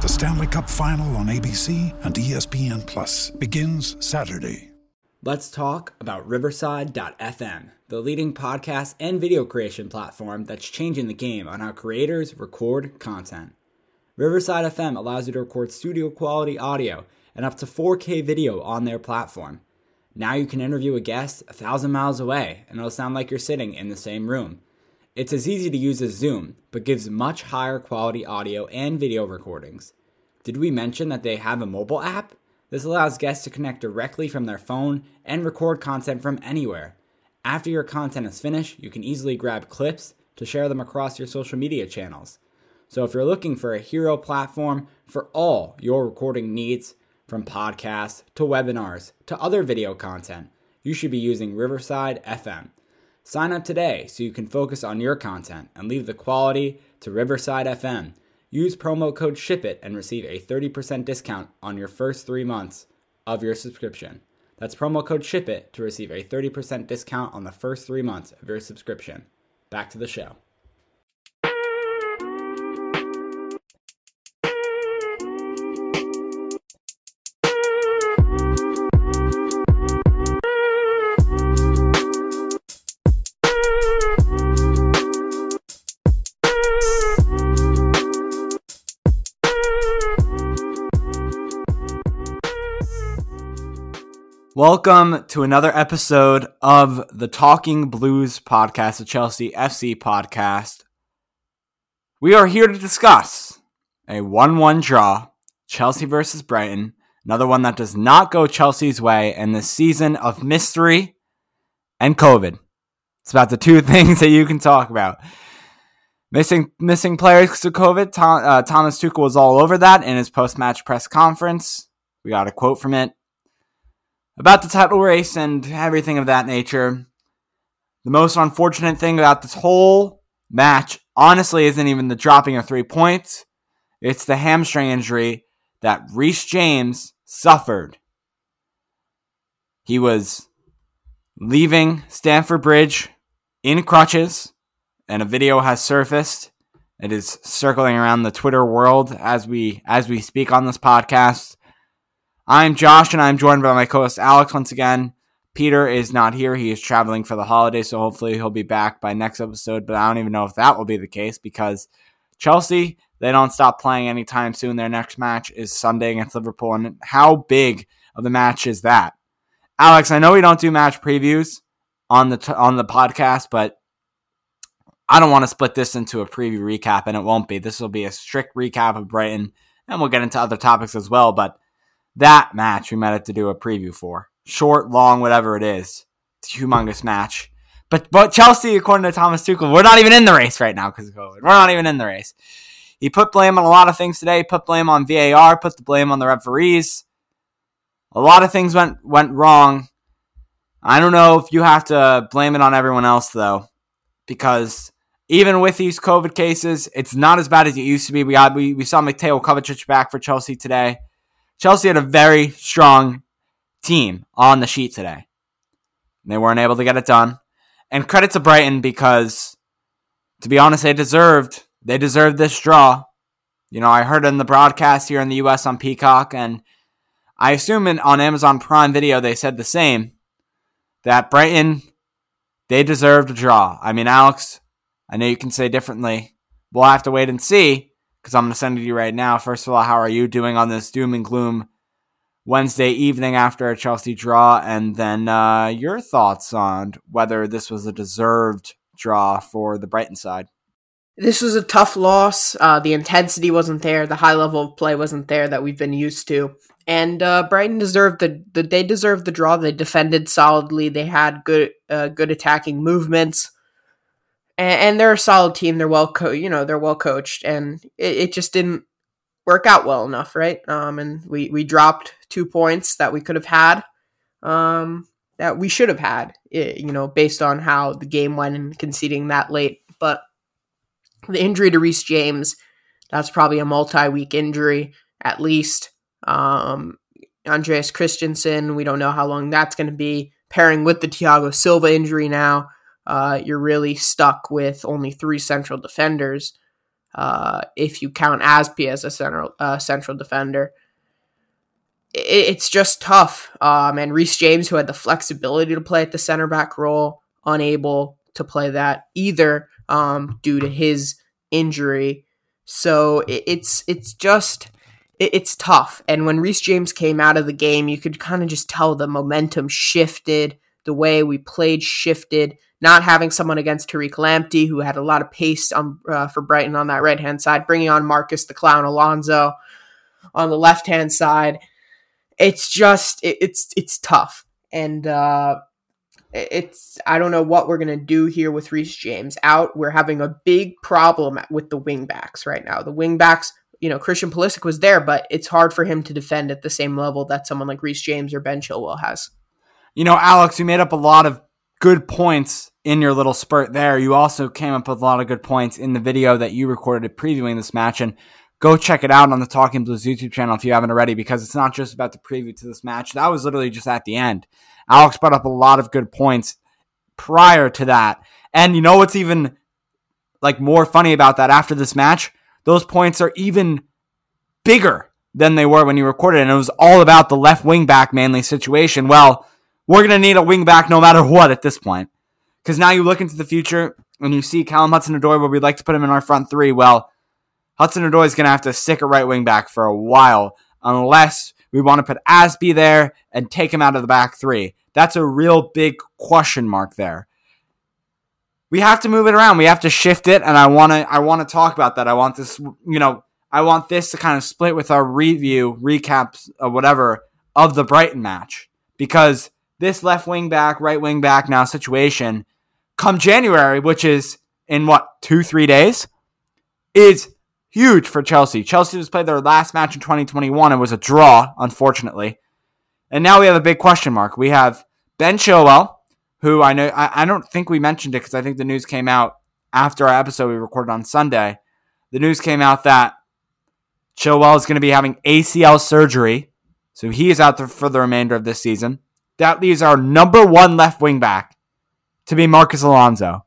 The Stanley Cup Final on ABC and ESPN Plus begins Saturday. Let's talk about Riverside.fm, the leading podcast and video creation platform that's changing the game on how creators record content. Riverside FM allows you to record studio quality audio and up to 4K video on their platform. Now you can interview a guest a thousand miles away and it'll sound like you're sitting in the same room. It's as easy to use as Zoom, but gives much higher quality audio and video recordings. Did we mention that they have a mobile app? This allows guests to connect directly from their phone and record content from anywhere. After your content is finished, you can easily grab clips to share them across your social media channels. So if you're looking for a hero platform for all your recording needs, from podcasts to webinars to other video content, you should be using Riverside FM. Sign up today so you can focus on your content and leave the quality to Riverside FM. Use promo code SHIPIT and receive a 30% discount on your first three months of your subscription. That's promo code SHIPIT to receive a 30% discount on the first three months of your subscription. Back to the show. Welcome to another episode of the Talking Blues podcast, the Chelsea FC podcast. We are here to discuss a 1 1 draw, Chelsea versus Brighton, another one that does not go Chelsea's way in this season of mystery and COVID. It's about the two things that you can talk about. Missing missing players to COVID. Tom, uh, Thomas Tuchel was all over that in his post match press conference. We got a quote from it about the title race and everything of that nature. The most unfortunate thing about this whole match, honestly, isn't even the dropping of three points. It's the hamstring injury that Reece James suffered. He was leaving Stamford Bridge in crutches, and a video has surfaced. It is circling around the Twitter world as we as we speak on this podcast. I'm Josh, and I'm joined by my co-host Alex once again. Peter is not here; he is traveling for the holiday, so hopefully he'll be back by next episode. But I don't even know if that will be the case because Chelsea they don't stop playing anytime soon. Their next match is Sunday against Liverpool, and how big of the match is that? Alex, I know we don't do match previews on the t- on the podcast, but I don't want to split this into a preview recap, and it won't be. This will be a strict recap of Brighton, and we'll get into other topics as well. But that match we might have to do a preview for. Short, long, whatever it is. It's a humongous match. But but Chelsea, according to Thomas Tuchel, we're not even in the race right now because of COVID. We're not even in the race. He put blame on a lot of things today. Put blame on VAR. Put the blame on the referees. A lot of things went went wrong. I don't know if you have to blame it on everyone else though, because even with these COVID cases, it's not as bad as it used to be. We got we, we saw Mateo Kovacic back for Chelsea today. Chelsea had a very strong team on the sheet today. They weren't able to get it done. And credit to Brighton because, to be honest, they deserved they deserved this draw. You know, I heard in the broadcast here in the U.S. on Peacock, and I assume in, on Amazon Prime Video they said the same that Brighton they deserved a draw. I mean, Alex, I know you can say differently. We'll have to wait and see because I'm going to send it to you right now. First of all, how are you doing on this doom and gloom Wednesday evening after a Chelsea draw, and then uh, your thoughts on whether this was a deserved draw for the Brighton side. This was a tough loss. Uh, the intensity wasn't there. The high level of play wasn't there that we've been used to. And uh, Brighton deserved the, the they deserved the draw. They defended solidly. They had good uh, good attacking movements, and, and, they're a solid team. They're well co- you know they're well coached, and it, it just didn't work out well enough, right? Um, and we we dropped two points that we could have had, um, that we should have had, you know, based on how the game went and conceding that late. But the injury to Reece James, that's probably a multi-week injury at least. Um, Andreas Christensen, we don't know how long that's going to be. Pairing with the Thiago Silva injury now, uh, you're really stuck with only three central defenders. Uh, if you count Azpi as a central uh, central defender, it, it's just tough. Um, and Reece James, who had the flexibility to play at the center back role, unable to play that either um, due to his injury. So it, it's it's just it, it's tough. And when Reece James came out of the game, you could kind of just tell the momentum shifted, the way we played shifted not having someone against Tariq Lamptey, who had a lot of pace on, uh, for Brighton on that right hand side, bringing on Marcus the Clown Alonso on the left hand side. It's just it, it's it's tough, and uh, it's I don't know what we're gonna do here with Reece James out. We're having a big problem with the wingbacks right now. The wingbacks, you know, Christian Pulisic was there, but it's hard for him to defend at the same level that someone like Reece James or Ben Chilwell has. You know, Alex, you made up a lot of good points in your little spurt there. You also came up with a lot of good points in the video that you recorded previewing this match. And go check it out on the Talking Blues YouTube channel if you haven't already, because it's not just about the preview to this match. That was literally just at the end. Alex brought up a lot of good points prior to that. And you know what's even like more funny about that after this match? Those points are even bigger than they were when you recorded. And it was all about the left wing back Manly situation. Well, we're going to need a wing back no matter what at this point. Because now you look into the future and you see Callum Hudson Odoi where we'd like to put him in our front three. Well, Hudson Odoi is going to have to stick a right wing back for a while unless we want to put Azpi there and take him out of the back three. That's a real big question mark there. We have to move it around. We have to shift it, and I want to. I want to talk about that. I want this. You know, I want this to kind of split with our review, recaps, or whatever of the Brighton match because this left wing back, right wing back now situation come January, which is in what, two, three days, is huge for Chelsea. Chelsea just played their last match in 2021. It was a draw, unfortunately. And now we have a big question mark. We have Ben Chilwell, who I know, I, I don't think we mentioned it because I think the news came out after our episode we recorded on Sunday. The news came out that Chilwell is going to be having ACL surgery. So he is out there for the remainder of this season. That leaves our number one left wing back to be Marcos Alonso.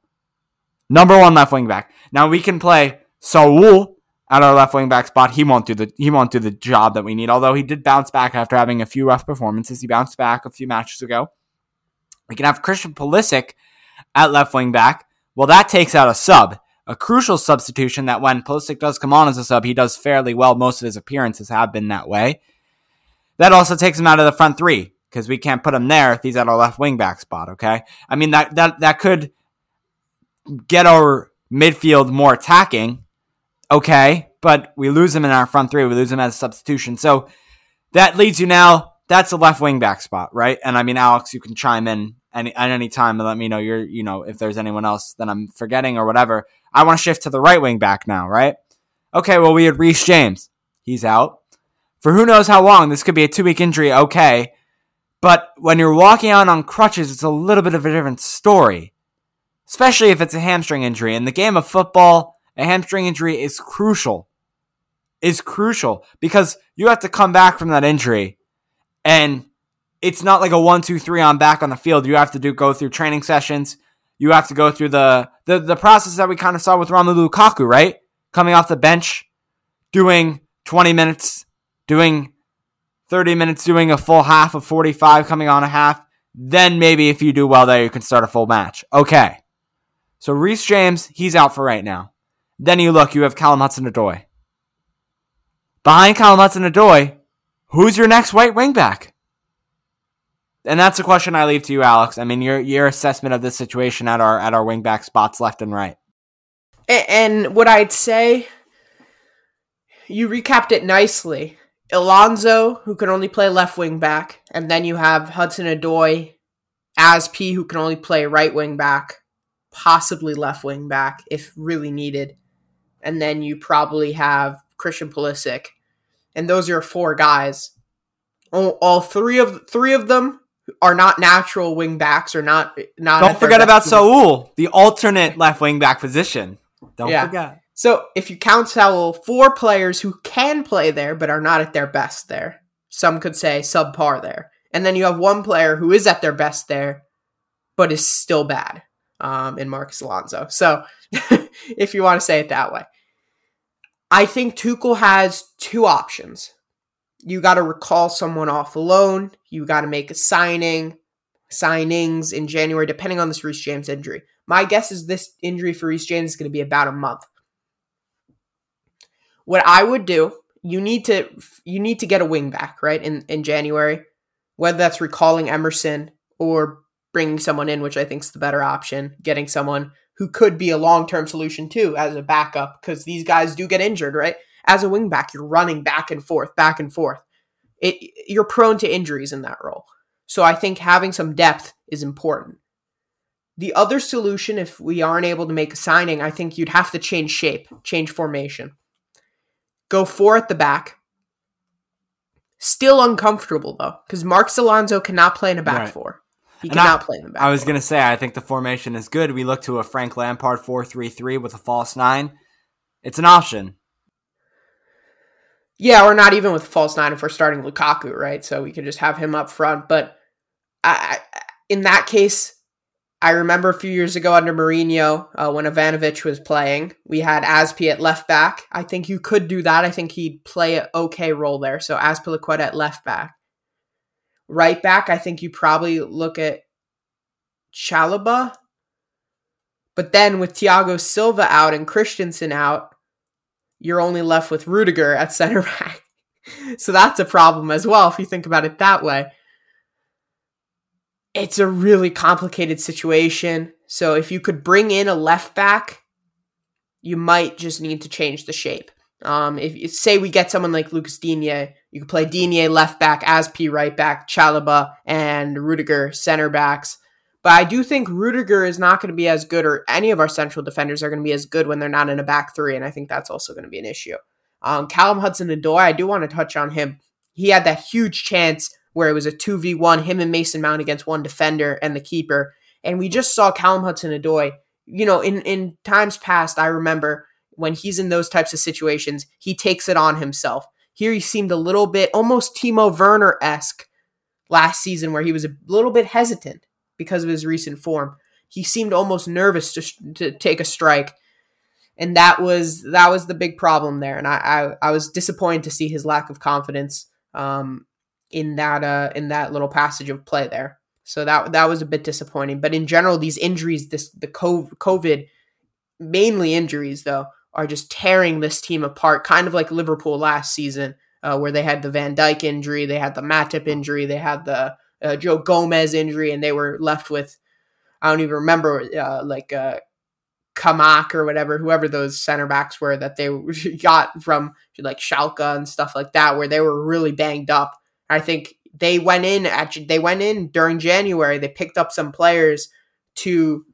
Number one left wing back. Now we can play Saul at our left wing back spot. He won't do the he won't do the job that we need. Although he did bounce back after having a few rough performances. He bounced back a few matches ago. We can have Christian Pulisic at left wing back. Well, that takes out a sub, a crucial substitution that when Pulisic does come on as a sub, he does fairly well. Most of his appearances have been that way. That also takes him out of the front three because we can't put him there if he's at our left wing back spot. Okay, I mean that that that could get our midfield more attacking. Okay, but we lose him in our front three. We lose him as a substitution. So that leads you now. That's a left wing back spot, right? And I mean, Alex, you can chime in any at any time and let me know you're you know if there's anyone else that I'm forgetting or whatever. I want to shift to the right wing back now, right? Okay, well we had Reece James. He's out for who knows how long. This could be a two week injury. Okay, but when you're walking out on crutches, it's a little bit of a different story, especially if it's a hamstring injury. In the game of football, a hamstring injury is crucial. Is crucial because you have to come back from that injury, and it's not like a one, two, three on back on the field. You have to do go through training sessions. You have to go through the the, the process that we kind of saw with Romelu Lukaku, right? Coming off the bench, doing 20 minutes, doing 30 minutes doing a full half of 45 coming on a half. Then maybe if you do well there, you can start a full match. Okay. So Reece James, he's out for right now. Then you look, you have Callum Hudson Odoi. Behind Callum Hudson Odoi, who's your next white wingback? And that's a question I leave to you, Alex. I mean, your your assessment of this situation at our at our wingback spots left and right. And what I'd say, you recapped it nicely. Alonso, who can only play left wing back, and then you have Hudson Odoi as P, who can only play right wing back, possibly left wing back if really needed, and then you probably have Christian Pulisic, and those are four guys. All, all three of three of them are not natural wing backs or not not. Don't forget about Saul, the alternate left wing back position. Don't yeah. forget. So if you count Saul, four players who can play there but are not at their best there. Some could say subpar there. And then you have one player who is at their best there, but is still bad um, in Marcos Alonso. So if you want to say it that way. I think Tuchel has two options. You got to recall someone off loan. You got to make a signing, signings in January, depending on this Reece James injury. My guess is this injury for Reece James is going to be about a month. What I would do, you need to you need to get a wing back, right? In in January, whether that's recalling Emerson or bringing someone in, which I think is the better option, getting someone who could be a long-term solution too as a backup because these guys do get injured, right? As a wing back, you're running back and forth, back and forth. It you're prone to injuries in that role. So I think having some depth is important. The other solution, if we aren't able to make a signing, I think you'd have to change shape, change formation. Go four at the back. Still uncomfortable though, because Marcos Alonso cannot play in a back right. four. He and cannot I, play in the back. I was going to say, I think the formation is good. We look to a Frank Lampard 4 3 3 with a false nine. It's an option. Yeah, or not even with false nine if we're starting Lukaku, right? So we could just have him up front. But I, in that case, I remember a few years ago under Mourinho uh, when Ivanovic was playing, we had Azpi at left back. I think you could do that. I think he'd play an okay role there. So Azpilicueta at left back. Right back, I think you probably look at Chalobah. But then with Thiago Silva out and Christensen out, you're only left with Rudiger at center back. so that's a problem as well if you think about it that way it's a really complicated situation. So if you could bring in a left back, you might just need to change the shape. Um, if say we get someone like Lucas Digne, you could play Digne left back, Azpi right back, Chalobah and Rudiger center backs. But I do think Rudiger is not going to be as good, or any of our central defenders are going to be as good when they're not in a back three, and I think that's also going to be an issue. Um, Callum Hudson-Odoi, I do want to touch on him. He had that huge chance where it was a 2v1, him and Mason Mount against one defender and the keeper. And we just saw Callum Hudson Odoi. You know, in, in times past, I remember when he's in those types of situations, he takes it on himself. Here he seemed a little bit almost Timo Werner esque last season, where he was a little bit hesitant because of his recent form. He seemed almost nervous to, to take a strike. And that was that was the big problem there, and I, I, I was disappointed to see his lack of confidence. Um, in that uh in that little passage of play there. So that that was a bit disappointing. But in general, these injuries, this the COVID, mainly injuries though, are just tearing this team apart. Kind of like Liverpool last season, uh, where they had the Van Dijk injury, they had the Matip injury, they had the uh, Joe Gomez injury, and they were left with I don't even remember uh, like uh, Kabak or whatever, whoever those center backs were that they got from like Schalke and stuff like that, where they were really banged up I think they went in at they went in during January. They picked up some players to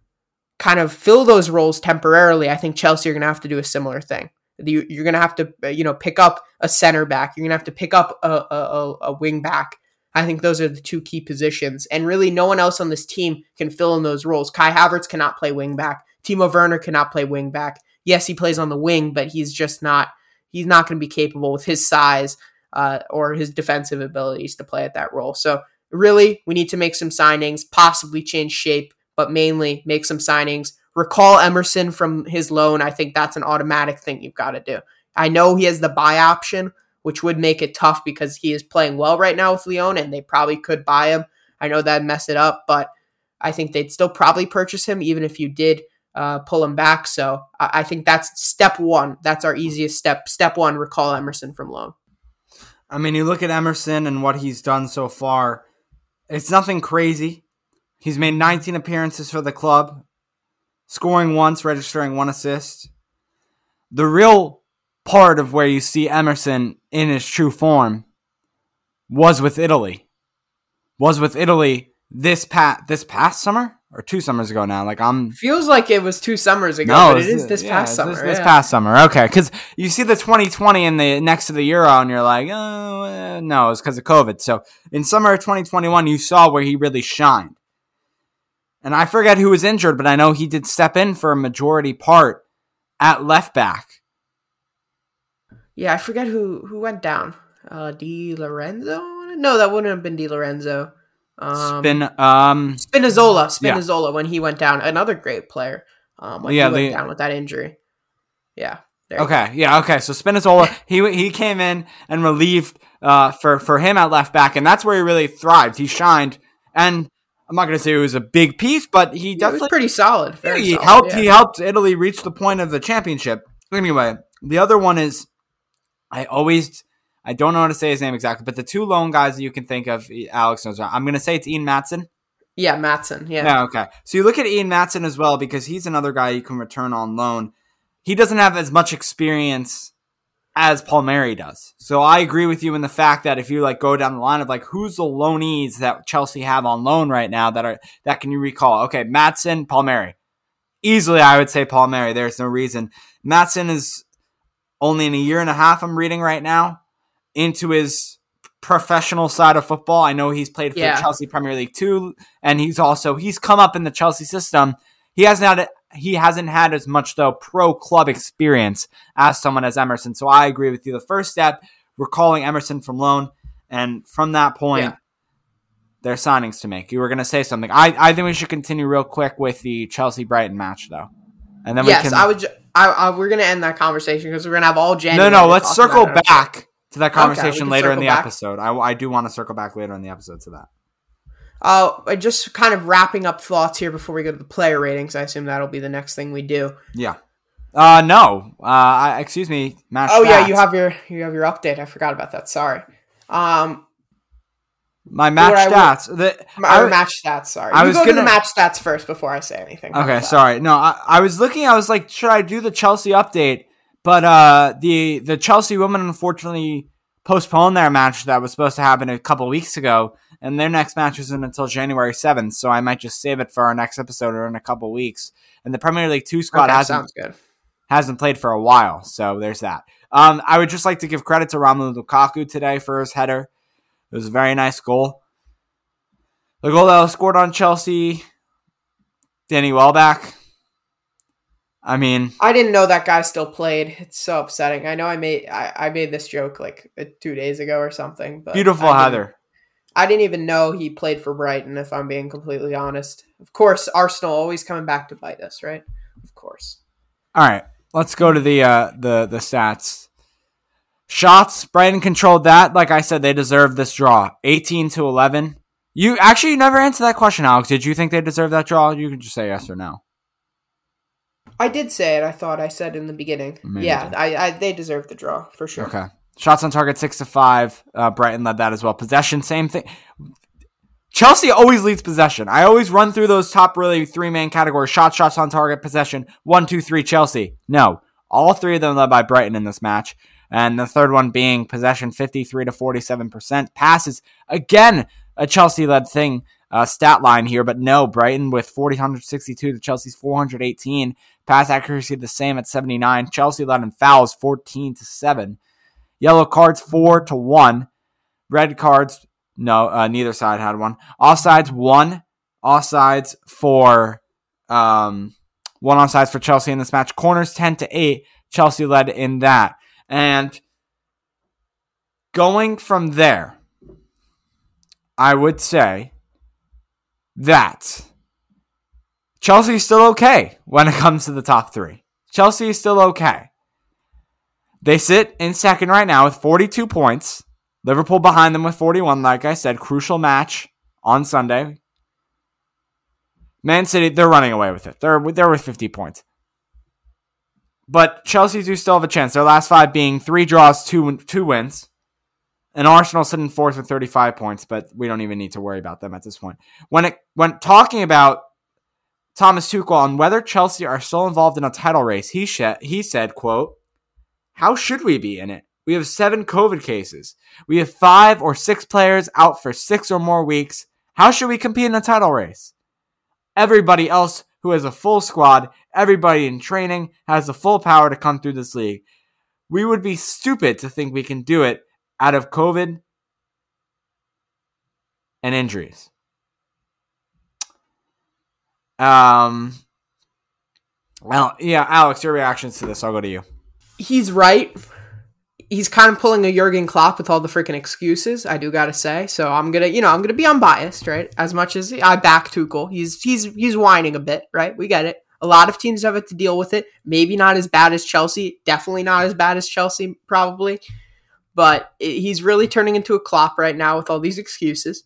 kind of fill those roles temporarily. I think Chelsea are going to have to do a similar thing. You, are going to have to uh, you know pick up a center back. You're going to have to pick up a, a, a wing back. I think those are the two key positions, and really no one else on this team can fill in those roles. Kai Havertz cannot play wing back. Timo Werner cannot play wing back. Yes, he plays on the wing, but he's just not. He's not going to be capable with his size uh, or his defensive abilities to play at that role. So really, we need to make some signings, possibly change shape, but mainly make some signings. Recall Emerson from his loan. I think that's an automatic thing you've got to do. I know he has the buy option, which would make it tough because he is playing well right now with Lyon, and they probably could buy him. I know that mess it up, but I think they'd still probably purchase him even if you did uh, pull him back. So I, I think that's step one. That's our easiest step. Step one: recall Emerson from loan. I mean, you look at Emerson and what he's done so far, it's nothing crazy. He's made 19 appearances for the club, scoring once, registering one assist. The real part of where you see Emerson in his true form was with Italy. Was with Italy this past this past summer or two summers ago now. Like I'm Feels like it was two summers ago, no, but it's- this yeah, past summer. This, this yeah. past summer, okay. Because you see the 2020 in the next to the Euro, and you're like, oh eh, no, it's because of COVID. So in summer of 2021, you saw where he really shined. And I forget who was injured, but I know he did step in for a majority part at left back. Yeah, I forget who who went down. Uh, Di Lorenzo? No, that wouldn't have been Di Lorenzo. Um, Spin, um, Spinazzola, Yeah. Spinazzola when he went down, another great player. Um, when Yeah, he went down with that injury. Yeah. Okay, yeah, okay. So Spinazzola, he he came in and relieved uh, for for him at left back, and that's where he really thrived. He shined, and I'm not going to say it was a big piece, but he. Yeah, definitely was pretty solid. Yeah, Very he solid, helped. yeah. He helped Italy reach the point of the championship. Anyway, the other one is I always I don't know how to say his name exactly, but the two lone guys that you can think of, Alex knows. I'm going to say it's Ian Maatsen. Yeah, Maatsen. Yeah. Yeah, okay. So you look at Ian Maatsen as well because he's another guy you can return on loan. He doesn't have as much experience as Paul Palmieri does. So I agree with you in the fact that if you like go down the line of like who's the loanees that Chelsea have on loan right now that are that can you recall? Okay, Maatsen, Paul Palmieri. Easily I would say Paul Palmieri. There's no reason. Maatsen is only in a year and a half I'm reading right now into his professional side of football. I know he's played for Yeah. Chelsea Premier League 2 and he's also he's come up in the Chelsea system. He hasn't had he hasn't had as much though pro club experience as someone as Emerson. So I agree with you. The first step, we're calling Emerson from loan, and from that point, Yeah. there's signings to make. You were going to say something. I, I think we should continue real quick with the Chelsea Brighton match though, and then yes, we can. I would. ju- I, I, we're gonna end that conversation because we're gonna have all no, January. no. to Let's circle back to that conversation can later in the back. episode. I, I do want to circle back later in the episode to that. Uh, just kind of wrapping up thoughts here before we go to the player ratings. I assume that'll be the next thing we do. Yeah. Uh no. Uh, I, excuse me. Match. Oh yeah, you have your you have your update. I forgot about that. Sorry. Um, my match I stats. The, my I- match stats. Sorry, I you was go gonna- the match stats first before I say anything. Okay, sorry. No, I, I was looking. I was like, should I do the Chelsea update? But uh, the the Chelsea women unfortunately postponed their match that was supposed to happen a couple weeks ago, and their next match isn't until January seventh. So I might just save it for our next episode or in a couple weeks. And the Premier League Two squad Okay, hasn't hasn't played for a while, so there's that. Um, I would just like to give credit to Romelu Lukaku today for his header. It was a very nice goal. The goal that was scored on Chelsea, Danny Welbeck. I mean, I didn't know that guy still played. It's so upsetting. I know I made I, I made this joke like uh, two days ago or something. But beautiful I didn't- I didn't even know he played for Brighton. If I'm being completely honest, of course Arsenal always coming back to bite us, right? Of course. All right, let's go to the uh, the the stats. Shots, Brighton controlled that. Like I said, they deserved this draw, eighteen to eleven. You actually you never answered that question, Alex. Did you think they deserved that draw? You can just say yes or no. I did say it. I thought I said in the beginning. Maybe yeah. I, I they deserve the draw for sure. Okay. Shots on target six to five. Uh, Brighton led that as well. Possession, same thing. Chelsea always leads possession. I always run through those top really three main categories: shots, shots on target, possession. One, two, three. Chelsea. No, all three of them led by Brighton in this match, and the third one being possession, fifty-three to forty-seven percent. Passes again, a Chelsea-led thing. Uh, stat line here, but no, Brighton with 462 to Chelsea's 418. Pass accuracy the same at 79. Chelsea led in fouls 14 to 7. Yellow cards four to one. Red cards, no, uh, neither side had one. Offsides one. Offsides for um, one offsides for Chelsea in this match. Corners ten to eight. Chelsea led in that. And going from there, I would say that Chelsea is still okay when it comes to the top three. Chelsea is still okay. They sit in second right now with 42 points. Liverpool behind them with 41. Like I said, crucial match on Sunday. Man City, they're running away with it. They're they're with 50 points. But Chelsea do still have a chance. Their last five being three draws, two two wins, And Arsenal sitting fourth with 35 points, but we don't even need to worry about them at this point. When it when talking about Thomas Tuchel on whether Chelsea are still involved in a title race, he sh- he said, "quote How should we be in it? We have seven COVID cases. We have five or six players out for six or more weeks. How should we compete in a title race? Everybody else who has a full squad, everybody in training has the full power to come through this league. We would be stupid to think we can do it out of COVID and injuries. Um, well, yeah, Alex, your reactions to this? I'll go to you. He's right. He's kind of pulling a Jurgen Klopp with all the freaking excuses. I do gotta say. So I'm gonna, you know, I'm gonna be unbiased, right? As much as I back Tuchel, he's he's he's whining a bit, right? We get it. A lot of teams have to deal with it. Maybe not as bad as Chelsea. Definitely not as bad as Chelsea, probably. But he's really turning into a Klopp right now with all these excuses.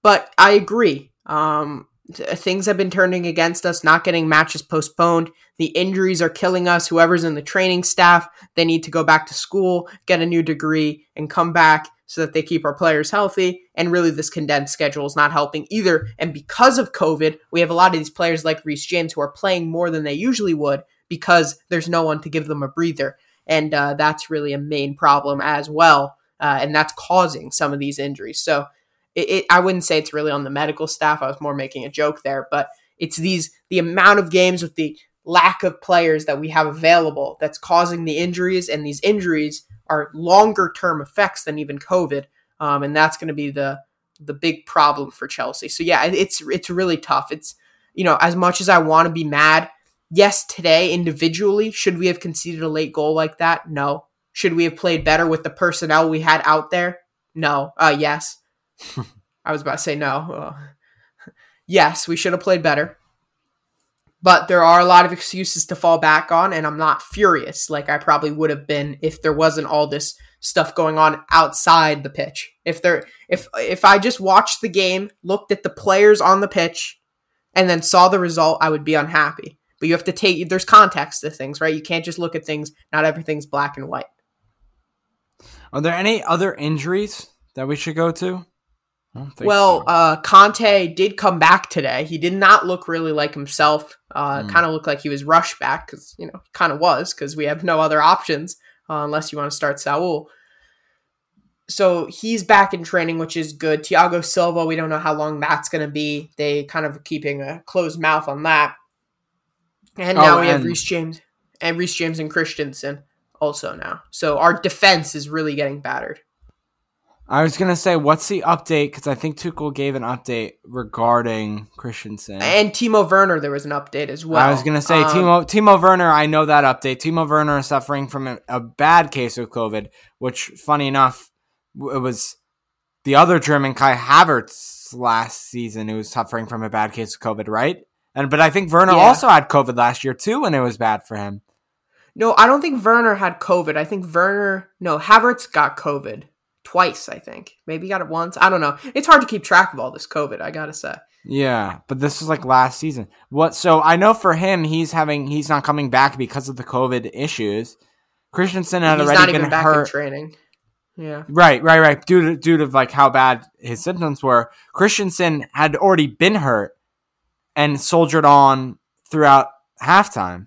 But I agree. Um, things have been turning against us, not getting matches postponed. The injuries are killing us. Whoever's in the training staff, they need to go back to school, get a new degree, and come back so that they keep our players healthy. And really, this condensed schedule is not helping either. And because of COVID, we have a lot of these players like Reece James who are playing more than they usually would because there's no one to give them a breather. And uh, that's really a main problem as well. Uh, and that's causing some of these injuries. So, it, it, I wouldn't say it's really on the medical staff. I was more making a joke there, but it's these the amount of games with the lack of players that we have available that's causing the injuries, and these injuries are longer term effects than even COVID, um, and that's going to be the the big problem for Chelsea. So yeah, it's it's really tough. It's you know as much as I want to be mad. Yes, today individually, should we have conceded a late goal like that? No. Should we have played better with the personnel we had out there? No. Uh, yes. I was about to say no. Uh, yes, we should have played better. But there are a lot of excuses to fall back on, and I'm not furious like I probably would have been if there wasn't all this stuff going on outside the pitch. If there if if I just watched the game, looked at the players on the pitch, and then saw the result, I would be unhappy. But you have to take there's context to things, right? You can't just look at things, not everything's black and white. Are there any other injuries that we should go to? Well, so. uh, Kanté did come back today. He did not look really like himself. Uh, mm. Kind of looked like he was rushed back because you know kind of was because we have no other options uh, unless you want to start Saul. So he's back in training, which is good. Thiago Silva, we don't know how long that's going to be. They kind of keeping a closed mouth on that. And oh, now we and- have Reece James and Reece James and Christensen also now. So our defense is really getting battered. I was gonna say, what's the update? Because I think Tuchel gave an update regarding Christensen and Timo Werner. There was an update as well. I was gonna say um, Timo Timo Werner. I know that update. Timo Werner is suffering from a, a, bad case of COVID, which, funny enough, it was the other German Kai Havertz last season who was suffering from a bad case of COVID, right? And but I think Werner yeah. also had COVID last year too, and it was bad for him. No, I don't think Werner had COVID. I think Werner, no, Havertz got COVID twice, I think. Maybe got it once. I don't know. It's hard to keep track of all this COVID, I gotta say. Yeah, but this was like last season. What so I know for him he's having he's not coming back because of the COVID issues. Christensen had he's already been hurt. training. Yeah. Right, right, right. Due to due to like how bad his symptoms were. Christensen had already been hurt and soldiered on throughout halftime.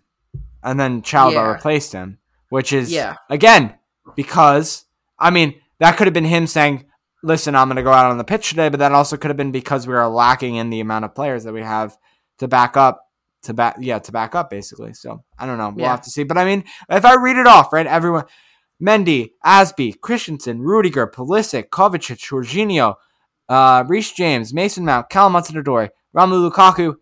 And then Chalobah yeah. replaced him. Which is yeah. again, because I mean, that could have been him saying, listen, I'm going to go out on the pitch today, but that also could have been because we are lacking in the amount of players that we have to back up to back yeah to back up basically so i don't know we'll yeah. have to see but i mean if i read it off right everyone mendy azpi christensen rudiger pulisic kovacic jorginho uh reece james mason mount Callum Hudson-Odoi, Romelu Lukaku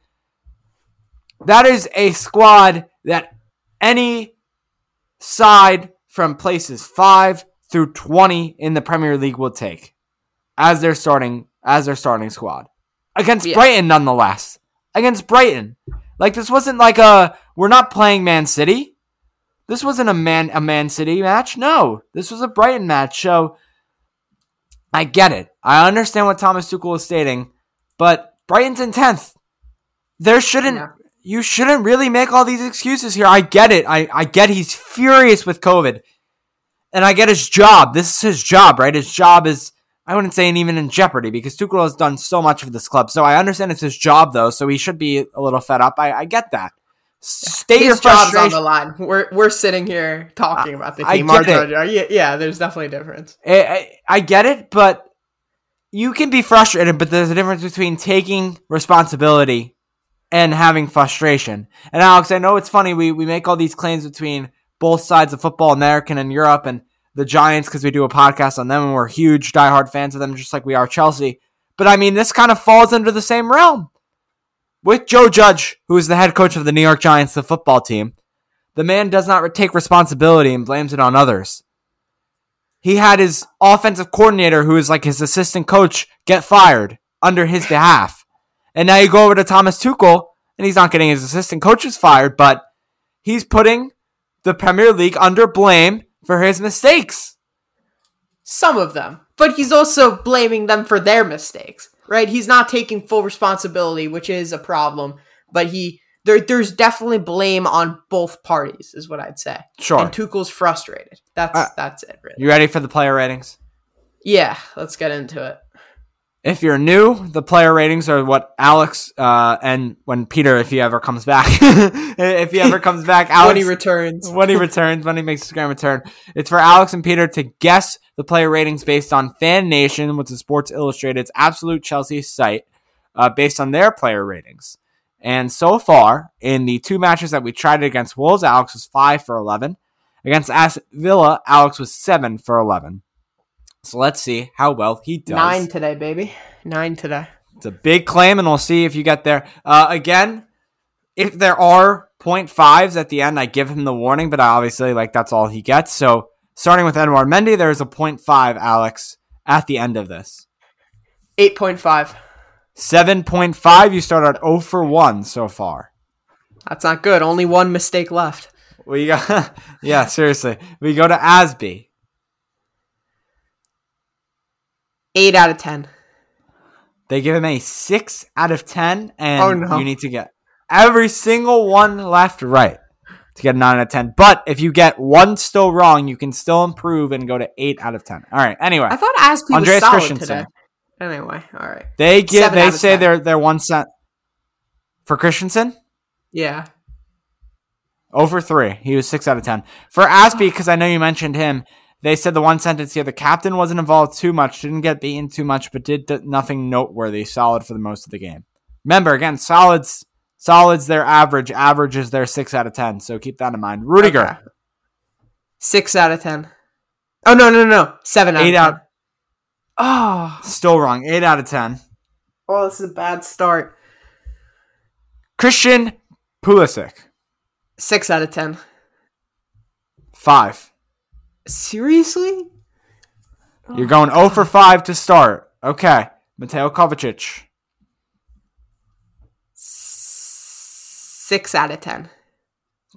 that is a squad that any side from places 5 through 20 in the Premier League will take as their starting as their starting squad against yeah. Brighton nonetheless. Against Brighton. Like this wasn't like a we're not playing Man City. This wasn't a Man a Man City match. No, this was a Brighton match. So I get it. I understand what Thomas Tuchel is stating, but Brighton's in 10th. There shouldn't yeah. You shouldn't really make all these excuses here. I get it. I, I get he's furious with COVID and I get his job. This is his job, right? His job is I wouldn't say even in jeopardy because Tuchel has done so much for this club. So I understand it's his job though, so he should be a little fed up. I, I get that. State your job's on the line. We're we're sitting here talking about the team. I get Our it. yeah, yeah, there's definitely a difference. I, I, I get it, but you can be frustrated, but there's a difference between taking responsibility and having frustration. And Alex, I know it's funny, we, we make all these claims between both sides of football, American and Europe, and the Giants because we do a podcast on them and we're huge diehard fans of them, just like we are Chelsea. But I mean, this kind of falls under the same realm. With Joe Judge, who is the head coach of the New York Giants, the football team, the man does not take responsibility and blames it on others. He had his offensive coordinator, who is like his assistant coach, get fired under his behalf. And now you go over to Thomas Tuchel, and he's not getting his assistant coaches fired, but he's putting the Premier League under blame for his mistakes. Some of them, but he's also blaming them for their mistakes. Right? He's not taking full responsibility, which is a problem. But he there there's definitely blame on both parties, is what I'd say. Sure. And Tuchel's frustrated. That's Uh, that's it. Really. You ready for the player ratings? Yeah. Let's get into it. If you're new, the player ratings are what Alex uh, and when Peter, if he ever comes back, if he ever comes back, Alex when he returns. when he returns, when he makes his grand return. It's for Alex and Peter to guess the player ratings based on Fan Nation, which is Sports Illustrated's absolute Chelsea site, uh, based on their player ratings. And so far, in the two matches that we tried against Wolves, Alex was 5 for 11. Against Villa, Alex was 7 for 11. So let's see how well he does. Nine today, baby. Nine today. It's a big claim, and we'll see if you get there. Uh, again, if there are fives at the end, I give him the warning, but I obviously, like that's all he gets. So starting with Edouard Mendy, there's a 0.5, Alex, at the end of this. Eight point five. 7.5, you start at 0 for 1 so far. That's not good. Only one mistake left. We got, yeah, seriously. We go to Azpi. Eight out of ten. They give him a 6 out of 10, and Oh, no. you need to get every single one left right to get a 9 out of 10. But if you get one still wrong, you can still improve and go to 8 out of 10. All right, anyway. I thought Azpi Andreas was solid Christensen. today. Anyway, all right. They give Seven they say 10. they're they're one cent for Christensen. Yeah. Over three. He was six out of ten. For Azpi, because I know you mentioned him, they said the one sentence here: the captain wasn't involved too much, didn't get beaten too much, but did th- nothing noteworthy. Solid for the most of the game. Remember, again, solids, solids. Their average, average is their six out of ten. So keep that in mind. Rudiger, Okay. Six out of ten. Oh no no no no. Seven out Eight of out- Oh. still wrong. Eight out of ten. Oh, this is a bad start. Christian Pulisic, Six out of ten. five. Seriously? You're going 0 for 5 to start. Okay. Mateo Kovacic. Six out of ten.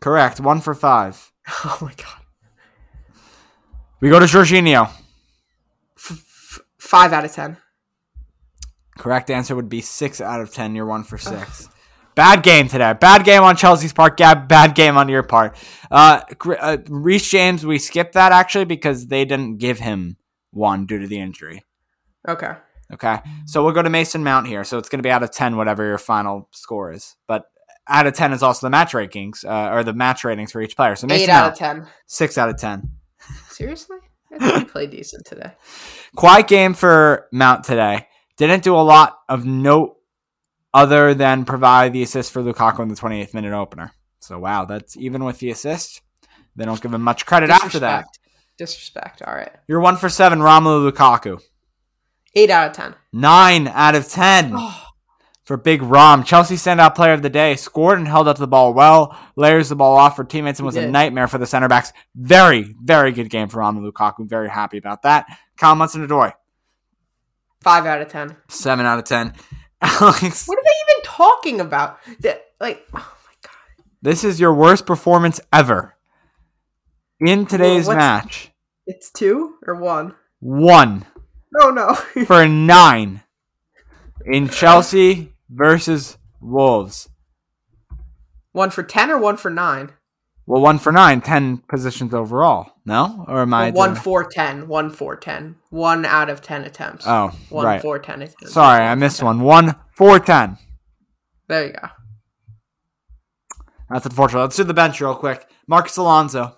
Correct. 1 for 5. Oh my god. We go to Jorginho. Five out of ten. Correct answer would be 6 out of 10. You're 1 for 6. Bad game today. Bad game on Chelsea's part. Gab, bad game on your part. Uh, uh, Reece James, we skipped that actually because they didn't give him one due to the injury. Okay. Okay. So we'll go to Mason Mount here. So it's going to be out of 10, whatever your final score is. But out of 10 is also the match rankings, uh, or the match ratings for each player. So Mason Eight out Mount, of ten. 6 out of 10. Seriously? I think he played decent today. Quiet game for Mount today. Didn't do a lot of note other than provide the assist for Lukaku in the 28th minute opener. So, wow, that's even with the assist. They don't give him much credit after that. Disrespect. Disrespect. All right. You're one for seven, Romelu Lukaku. Eight out of ten. Nine out of 10 Oh, for Big Rom. Chelsea standout player of the day. Scored and held up the ball well. Layers the ball off for teammates and was a nightmare for the center backs. Very, very good game for Romelu Lukaku. Very happy about that. Kyle Hudson-Odoi. Five out of ten. Seven out of 10. Alex. What are they even talking about? That like, oh my god. This is your worst performance ever in today's what's- match. It's two or one? One Oh no. for nine in Chelsea versus Wolves. one for ten or one for nine? Well, one for nine, ten positions overall. No, or am I Well, one doing- ten. One out of ten attempts. Oh, one right. four ten attempts. Sorry, I missed one. One for ten. There you go. That's unfortunate. Let's do the bench real quick. Marcos Alonso.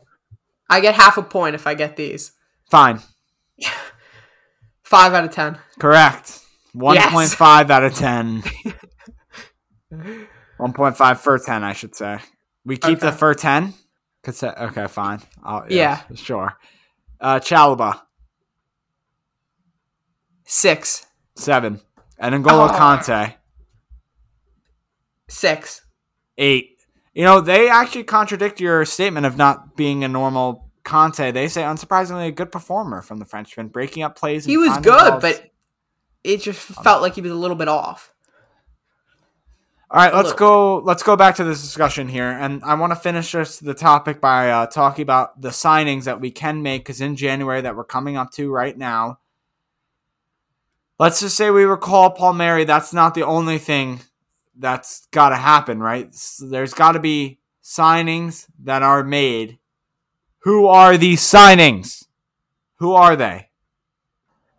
I get half a point if I get these. Fine. Five out of ten. Correct. 1.5 out of 10. 1.5 for 10, I should say. We keep the Okay. for 10? Okay, fine. I'll, yeah, Sure. Uh, Chalobah, Six. 7. And N'Golo Oh. Kante, Six. 8. You know, they actually contradict your statement of not being a normal Kante. They say, unsurprisingly, a good performer from the Frenchman, breaking up plays. He was good, but it just felt like he was a little bit off. All right, let's go. Let's go back to this discussion here, and I want to finish the topic by uh, talking about the signings that we can make because in January that we're coming up to right now. Let's just say we recall Palmieri. That's not the only thing that's got to happen, right? S- There's got to be signings that are made. Who are these signings? Who are they?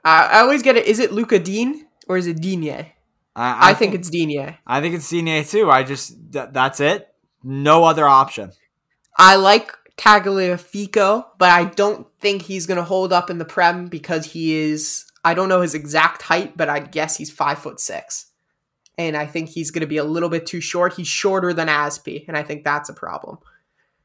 I, I always get it. Is it Luca Dean or is it Digne? I, think it's Digne. I think it's Digne too. I just th- that's it. No other option. I like Tagliafico, but I don't think he's going to hold up in the Prem because he is. I don't know his exact height, but I guess he's five foot six, and I think he's going to be a little bit too short. He's shorter than Azpi, and I think that's a problem.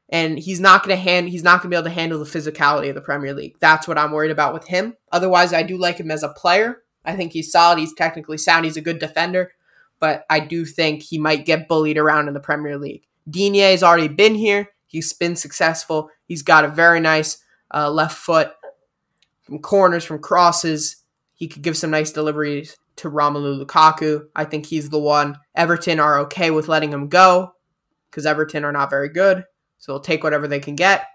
And he's not going to hand. He's not going to be able to handle the physicality of the Premier League. That's what I'm worried about with him. Otherwise, I do like him as a player. I think he's solid. He's technically sound. He's a good defender, but I do think he might get bullied around in the Premier League. Digne has already been here. He's been successful. He's got a very nice uh, left foot from corners, from crosses. He could give some nice deliveries to Romelu Lukaku. I think he's the one. Everton are okay with letting him go because Everton are not very good. So they'll take whatever they can get.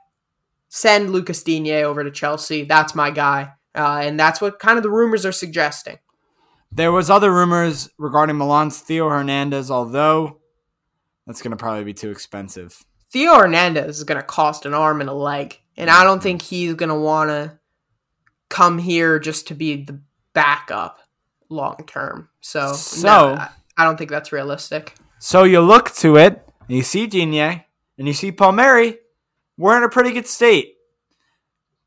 Send Lucas Digne over to Chelsea. That's my guy. Uh, and that's what kind of the rumors are suggesting. There was other rumors regarding Milan's Theo Hernandez, although that's going to probably be too expensive. Theo Hernandez is going to cost an arm and a leg, and I don't think he's going to want to come here just to be the backup long term. So, So- no, I- don't think that's realistic. So you look to it, and you see Digne, and you see Palmieri. We're in a pretty good state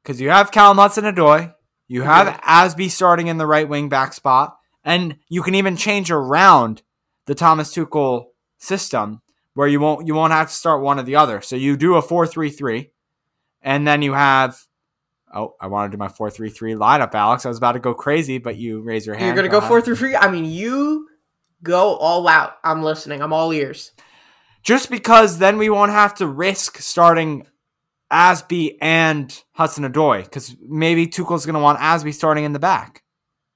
because you have Callum Hudson-Odoi, you have Okay. Azpi starting in the right wing back spot, and you can even change around the Thomas Tuchel system where you won't you won't have to start one or the other. So you do a 4-3-3 and then you have Oh, I want to do my 4-3-3 lineup, Alex. I was about to go crazy, but you raise your hand. You're going to go ahead. four through three. I mean, you go all out. I'm listening. I'm all ears. just because then we won't have to risk starting Azpi and Hudson Odoi because maybe Tuchel's going to want Azpi starting in the back.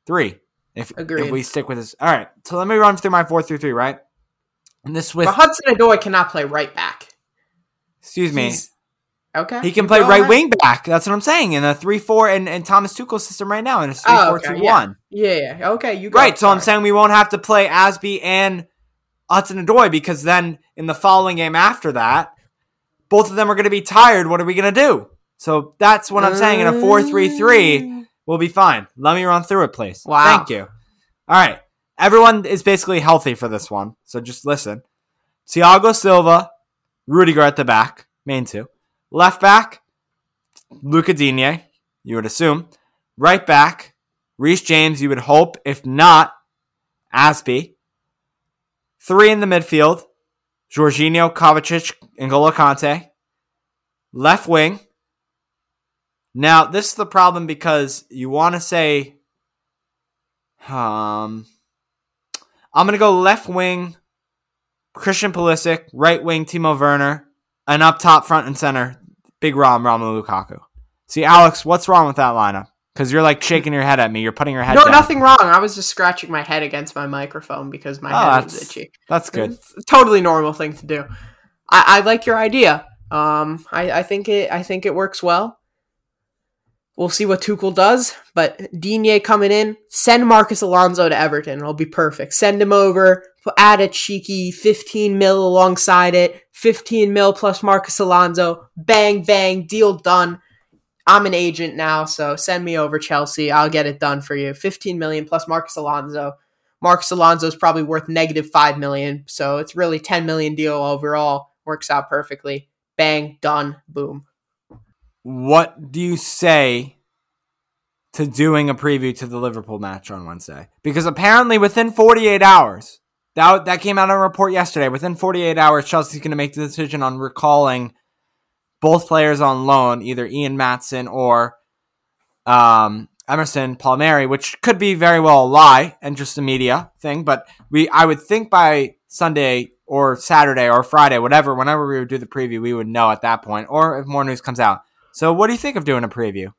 Three. If, if we stick with this. All right. So let me run through my 4 through 3, right? And this with, but Hudson Odoi cannot play right back. excuse me, He's- okay. he can play right ahead. wing back. That's what I'm saying. In a 3 4 and, and Thomas Tuchel's system right now in a 3 Oh, 4 okay, 2 yeah. 1. Yeah, yeah. Okay, you. Right. So I'm saying we won't have to play Azpi and Hudson Odoi because then in the following game after that, both of them are going to be tired. What are we going to do? So that's what I'm saying. In a 4 3 3, mm. we'll be fine. Let me run through it, please. Wow. Thank you. All right. Everyone is basically healthy for this one. So just listen. Thiago Silva, Rudiger at the back, main two. Left back, Luca Digne, you would assume. Right back, Reece James, you would hope. If not, Azpi. Three in the midfield, Jorginho, Kovacic, and Golo Kante. Left wing. Now, this is the problem because you want to say, um, I'm going to go left wing, Christian Pulisic, right wing, Timo Werner, and up top, front and center, Big Rom, Romelu Lukaku. See, Alex, what's wrong with that lineup? Because you're like shaking your head at me. You're putting your head No, down. nothing wrong. I was just scratching my head against my microphone because my Oh, head that's- itchy. That's good. Totally normal thing to do. I, I like your idea. Um, I, I think it. I think it works well. We'll see what Tuchel does, but Digne coming in, send Marcos Alonso to Everton. It'll be perfect. Send him over, add a cheeky 15 mil alongside it, 15 mil plus Marcos Alonso. Bang, bang, deal done. I'm an agent now, so send me over Chelsea. I'll get it done for you. 15 million plus Marcos Alonso. Marcos Alonso is probably worth negative 5 million, so it's really 10 million deal overall. Works out perfectly. Bang, done, boom. What do you say to doing a preview to the Liverpool match on Wednesday? Because apparently within 48 hours, that, that came out in a report yesterday. Within 48 hours, Chelsea's going to make the decision on recalling both players on loan, either Ian Maatsen or um, Emerson Palmieri, which could be very well a lie and just a media thing. But we, I would think by Sunday or Saturday or Friday, whatever, whenever we would do the preview, we would know at that point, or if more news comes out. So, what do you think of doing a preview?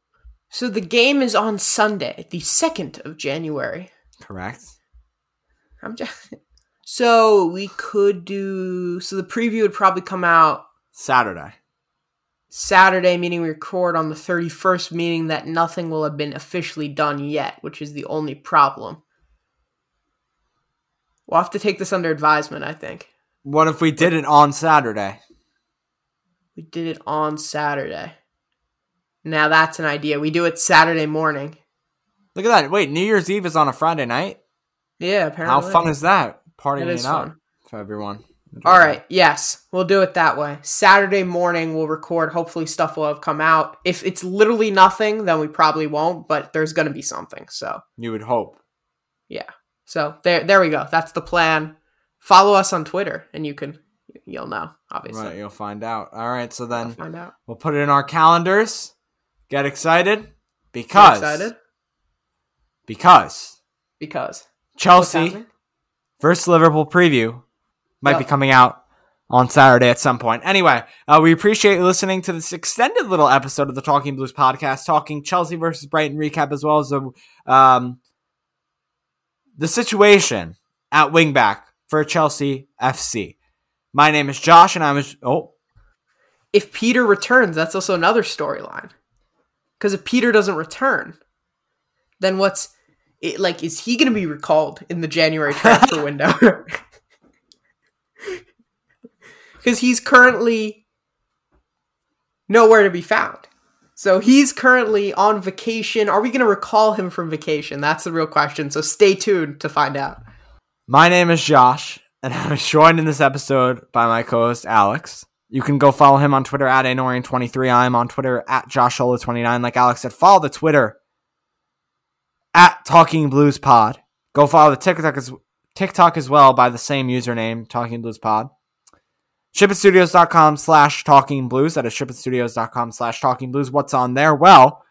So the game is on Sunday, the second of January. Correct. I'm just so we could do so the preview would probably come out Saturday. Saturday, meaning we record on the 31st, meaning that nothing will have been officially done yet, which is the only problem. We'll have to take this under advisement, I think. What if we did it on Saturday? We did it on Saturday. Now that's an idea. We do it Saturday morning. Look at that. Wait, New Year's Eve is on a Friday night? Yeah, apparently. How fun is that? Partying It it, fun. for everyone. All right, yes, we'll do it that way. Saturday morning, we'll record. Hopefully, stuff will have come out. If it's literally nothing, then we probably won't, but there's going to be something. So, You would hope. yeah. So, there there we go. That's the plan. Follow us on Twitter, and you can, you'll know, obviously. Right, you'll find out. All right, so then find out. we'll put it in our calendars. Get excited Get because excited? because Because. Chelsea versus Liverpool preview might be coming out on Saturday at some point. Anyway, uh, we appreciate you listening to this extended little episode of the Talking Blues podcast, talking Chelsea versus Brighton recap as well as the um, the situation at wingback for Chelsea FC. My name is Josh, and I was oh If Peter returns, that's also another storyline. Because if Peter doesn't return, then what's it, like? Is he going to be recalled in the January transfer window? Because he's currently nowhere to be found. So he's currently on vacation. Are we going to recall him from vacation? That's the real question. So stay tuned to find out. My name is Josh, and I'm joined in this episode by my co-host Alex. You can go follow him on Twitter at Anorian23. I'm on Twitter at JoshSolo29. Like Alex said, follow the Twitter at Talking Blues Pod. Go follow the TikTok as TikTok as well by the same username, Talking Blues Pod. ShipItStudios.com slash Talking Blues. That is ShipItStudios.com slash Talking Blues. What's on there? Well,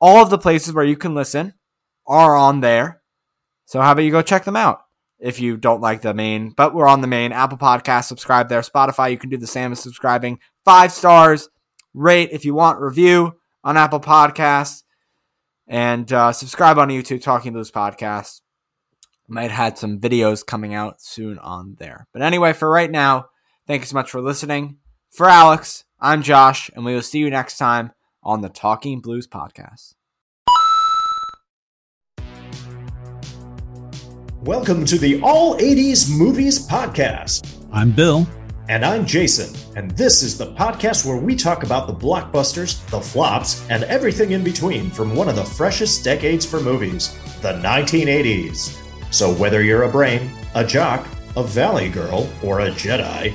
all of the places where you can listen are on there. So how about you go check them out? if you don't like the main, but we're on the main Apple Podcast. Subscribe there. Spotify, you can do the same as subscribing. Five stars, rate if you want, review on Apple Podcasts, and uh, subscribe on YouTube. Talking Blues Podcast might have some videos coming out soon on there. But anyway, for right now, thank you so much for listening. For Alex, I'm Josh, and we will see you next time on the Talking Blues Podcast. Welcome to the All 80s Movies Podcast. I'm Bill. And I'm Jason. And this is the podcast where we talk about the blockbusters, the flops, and everything in between from one of the freshest decades for movies, the 1980s. So whether you're a brain, a jock, a valley girl, or a Jedi,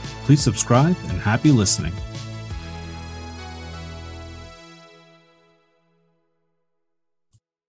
Please subscribe and happy listening.